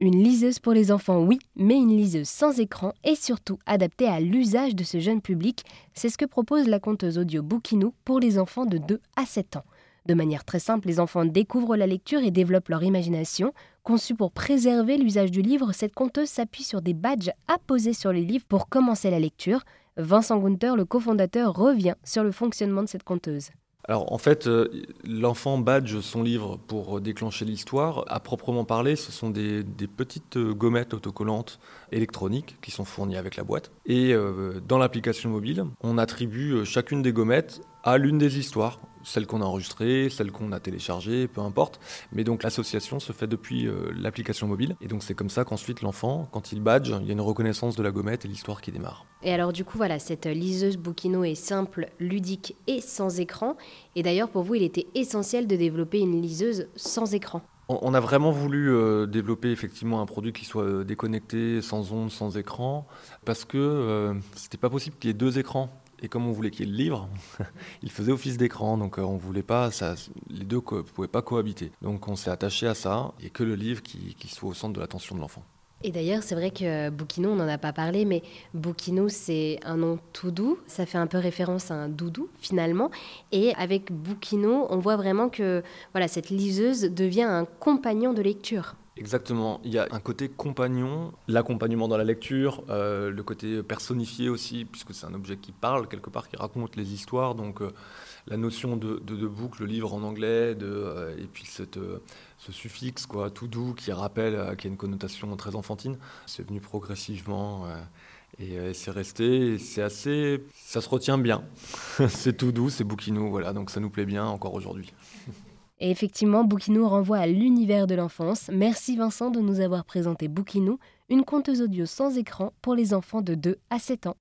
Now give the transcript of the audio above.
Une liseuse pour les enfants, oui, mais une liseuse sans écran et surtout adaptée à l'usage de ce jeune public. C'est ce que propose la conteuse audio Bookinou pour les enfants de 2 à 7 ans. De manière très simple, les enfants découvrent la lecture et développent leur imagination. Conçue pour préserver l'usage du livre, cette conteuse s'appuie sur des badges apposés sur les livres pour commencer la lecture. Vincent Gunther, le cofondateur, revient sur le fonctionnement de cette conteuse. Alors en fait, euh, l'enfant badge son livre pour déclencher l'histoire. À proprement parler, ce sont des, petites euh, gommettes autocollantes électroniques qui sont fournies avec la boîte. Et euh, dans l'application mobile, on attribue chacune des gommettes à l'une des histoires celle qu'on a enregistrée, celle qu'on a téléchargée, peu importe. Mais donc l'association se fait depuis euh, l'application mobile. Et donc c'est comme ça qu'ensuite l'enfant, quand il badge, il y a une reconnaissance de la gommette et l'histoire qui démarre. Et alors du coup, voilà, cette liseuse Bukino est simple, ludique et sans écran. Et d'ailleurs, pour vous, il était essentiel de développer une liseuse sans écran. On a vraiment voulu euh, développer effectivement un produit qui soit euh, déconnecté, sans ondes, sans écran, parce que c'était pas possible qu'il y ait deux écrans. Et comme on voulait qu'il y ait le livre, il faisait office d'écran, donc euh, on voulait pas, ça, les deux ne pouvaient pas cohabiter. Donc on s'est attaché à ça, et que le livre qui, soit au centre de l'attention de l'enfant. Et d'ailleurs, c'est vrai que Bukino, on n'en a pas parlé, mais Bukino, c'est un nom tout doux. Ça fait un peu référence à un doudou, finalement. Et avec Bukino, on voit vraiment que voilà, cette liseuse devient un compagnon de lecture. Exactement. Il y a un côté compagnon, l'accompagnement dans la lecture, euh, le côté personnifié aussi, puisque c'est un objet qui parle quelque part, qui raconte les histoires. Donc euh, la notion de, de, boucle, le livre en anglais, euh, et puis cette, ce suffixe quoi, tout doux qui rappelle, qui a une connotation très enfantine, c'est venu progressivement. Et c'est resté, c'est assez, ça se retient bien. c'est tout doux, c'est bouquinou, voilà, donc ça nous plaît bien encore aujourd'hui. Et effectivement, Boukinou renvoie à l'univers de l'enfance. Merci Vincent de nous avoir présenté Boukinou, une conteuse audio sans écran pour les enfants de 2 à 7 ans.